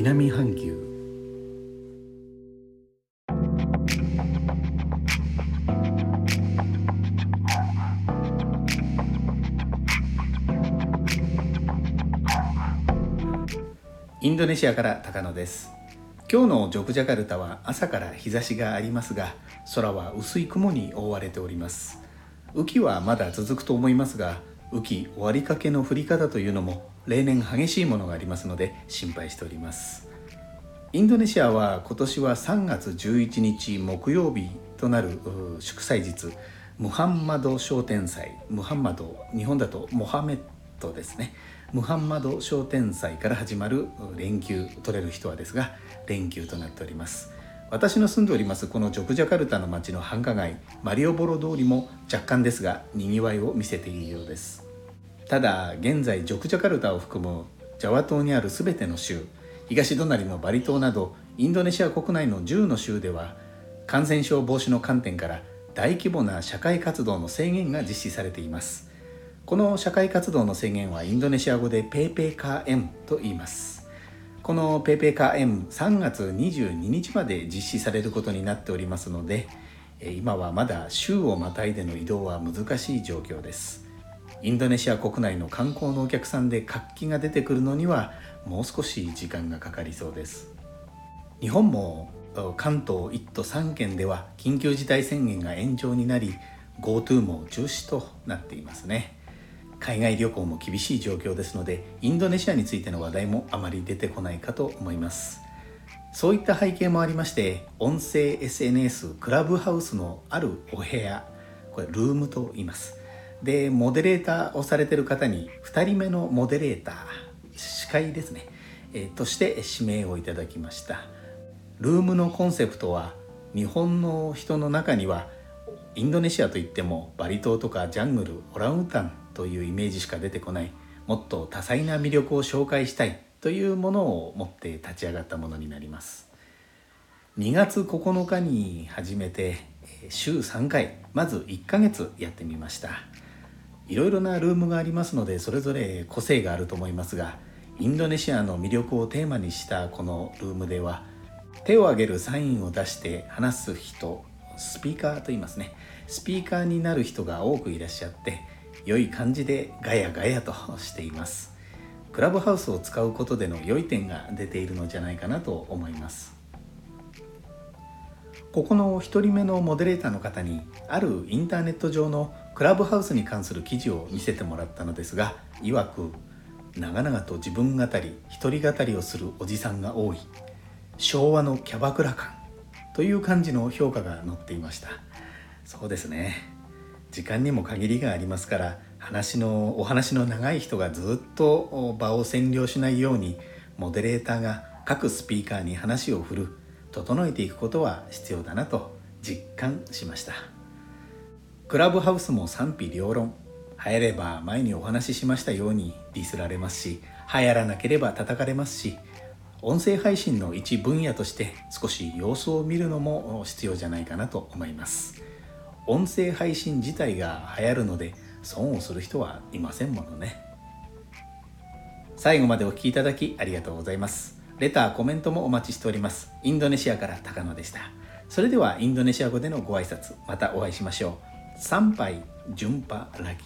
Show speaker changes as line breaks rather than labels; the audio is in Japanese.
南半球。インドネシアから高野です。今日のジョクジャカルタは朝から日差しがありますが空は薄い雲に覆われております。雨季はまだ続くと思いますが雨季終わりかけの降り方というのも例年激しいものがありますので心配しております。インドネシアは今年は3月11日木曜日となる祝祭日。ムハンマド商店祭。ムハンマド日本だとモハメッドですね。ムハンマド商店祭から始まる連休取れる人はですが連休となっております。私の住んでおりますこのジョクジャカルタの町の繁華街マリオボロ通りも若干ですがにぎわいを見せているようです。ただ現在ジョクジャカルタを含むジャワ島にある全ての州東隣のバリ島などインドネシア国内の10の州では感染症防止の観点から大規模な社会活動の制限が実施されています。この社会活動の制限はインドネシア語でペーペーカー M と言います。この PayPayCarM3 月22日まで実施されることになっておりますので今はまだ週をまたいでの移動は難しい状況です。インドネシア国内の観光のお客さんで活気が出てくるのにはもう少し時間がかかりそうです。日本も関東1都3県では緊急事態宣言が延長になり GoTo も中止となっていますね。海外旅行も厳しい状況ですのでインドネシアについての話題もあまり出てこないかと思います。そういった背景もありまして音声 SNS クラブハウスのあるお部屋これルームと言います。でモデレーターをされてる方に2人目のモデレーター司会ですね、えー、として指名をいただきました。ルームのコンセプトは日本の人の中にはインドネシアといってもバリ島とかジャングルオランウータンというイメージしか出てこないもっと多彩な魅力を紹介したいというものを持って立ち上がったものになります。2月9日に始めて週3回まず1ヶ月やってみました。いろいろなルームがありますのでそれぞれ個性があると思いますがインドネシアの魅力をテーマにしたこのルームでは手を挙げるサインを出して話す人スピーカーと言いますね。スピーカーになる人が多くいらっしゃって良い感じでガヤガヤとしています。クラブハウスを使うことでの良い点が出ているのじゃないかなと思います。ここの1人目のモデレーターの方にあるインターネット上のクラブハウスに関する記事を見せてもらったのですが曰く長々と自分語り一人語りをするおじさんが多い昭和のキャバクラ感という感じの評価が載っていました。そうですね。時間にも限りがありますから話のお話の長い人がずっと場を占領しないようにモデレーターが各スピーカーに話を振る整えていくことは必要だなと実感しました。クラブハウスも賛否両論。流行れば前にお話ししましたようにディスられますし流行らなければ叩かれますし音声配信の一分野として少し様子を見るのも必要じゃないかなと思います。音声配信自体が流行るので損をする人はいませんものね。最後までお聴きいただきありがとうございます。レターコメントもお待ちしております。インドネシアから高野でした。それではインドネシア語でのご挨拶またお会いしましょう。参拝順波ラギ